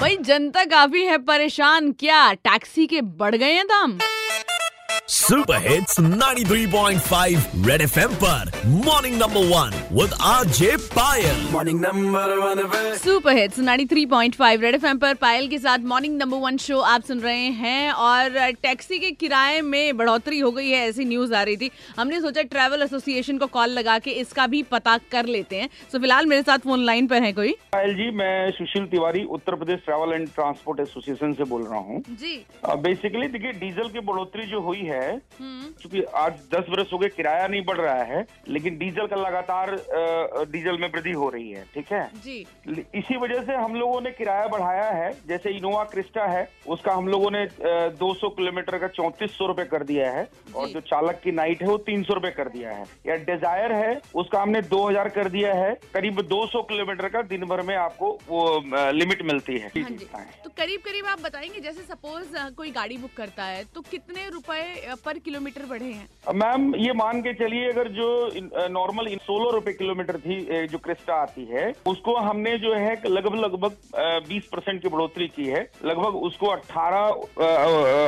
भाई जनता काफ़ी है परेशान। क्या टैक्सी के बढ़ गए हैं दाम? सुपर हिट्स 93.5 रेड एफएम पर morning number one with RJ Payal morning number one super hits 93.5 red FM पर पायल के साथ मॉर्निंग नंबर वन शो आप सुन रहे हैं और टैक्सी के किराए में बढ़ोतरी हो गई है ऐसी न्यूज़ आ रही थी। हमने सोचा ट्रैवल एसोसिएशन को कॉल लगा के इसका भी पता कर लेते हैं। सो फ़िलहाल मेरे साथ फ़ोन लाइन पर है कोई। पायल जी मैं Sushil Tiwari Uttar Pradesh travel and transport association से बोल रहा हूँ। जी। बेसिकली देखिए डीजल की बढ़ोतरी जो हुई है हम्म। क्योंकि आज 10 बरस हो गए किराया नहीं बढ़ रहा है लेकिन डीजल का लगातार डीजल में वृद्धि हो रही है ठीक है? जी। इसी वजह से हम लोगों ने किराया बढ़ाया है जैसे इनोवा क्रिस्टा है उसका हम लोगों ने दो सौ किलोमीटर का चौंतीस सौ कर दिया है और जो चालक की नाइट है वो तीन सौ कर दिया है। या डिज़ायर है उसका हमने दो हज़ार कर दिया है करीब दो सौ किलोमीटर का दिन भर में आपको वो लिमिट मिलती है। हाँ तो करीब करीब आप बताएँगे जैसे सपोज़ कोई गाड़ी बुक करता है तो कितने रुपए पर किलोमीटर बढ़े हैं। मैम ये मान के चलिए अगर जो नॉर्मल सोलह रुपए किलोमीटर थी जो क्रिस्टा आती है उसको हमने जो है लगभग लगभग बीस परसेंट की बढ़ोतरी की है। लगभग उसको अठारह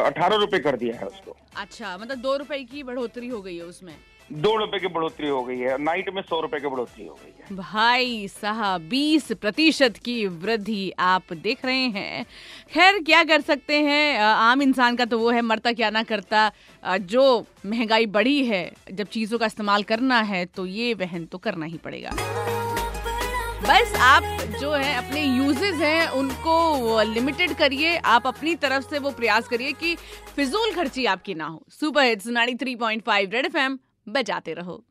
अठारह रुपए कर दिया है उसको। अच्छा मतलब दो रुपए की बढ़ोतरी हो गई है उसमें। दो रुपए की बढ़ोतरी हो गई है, नाइट में सौ रुपए की बढ़ोतरी हो गई है। भाई साहब, बीस प्रतिशत की वृद्धि आप देख रहे हैं। खैर, क्या कर सकते हैं? आम इंसान का तो वो है, मरता क्या ना करता। जो महँगाई बढ़ी है, जब चीज़ों का इस्तेमाल करना है तो ये वहन तो करना ही पड़ेगा। बस आप जो है, अपने यूजेस हैं, उनको लिमिटेड करिए। आप अपनी तरफ़ से वो प्रयास करिए कि फिजूल खर्ची आपकी ना हो। सुपर हिट्स 93.5 रेड एफएम बजाते रहो।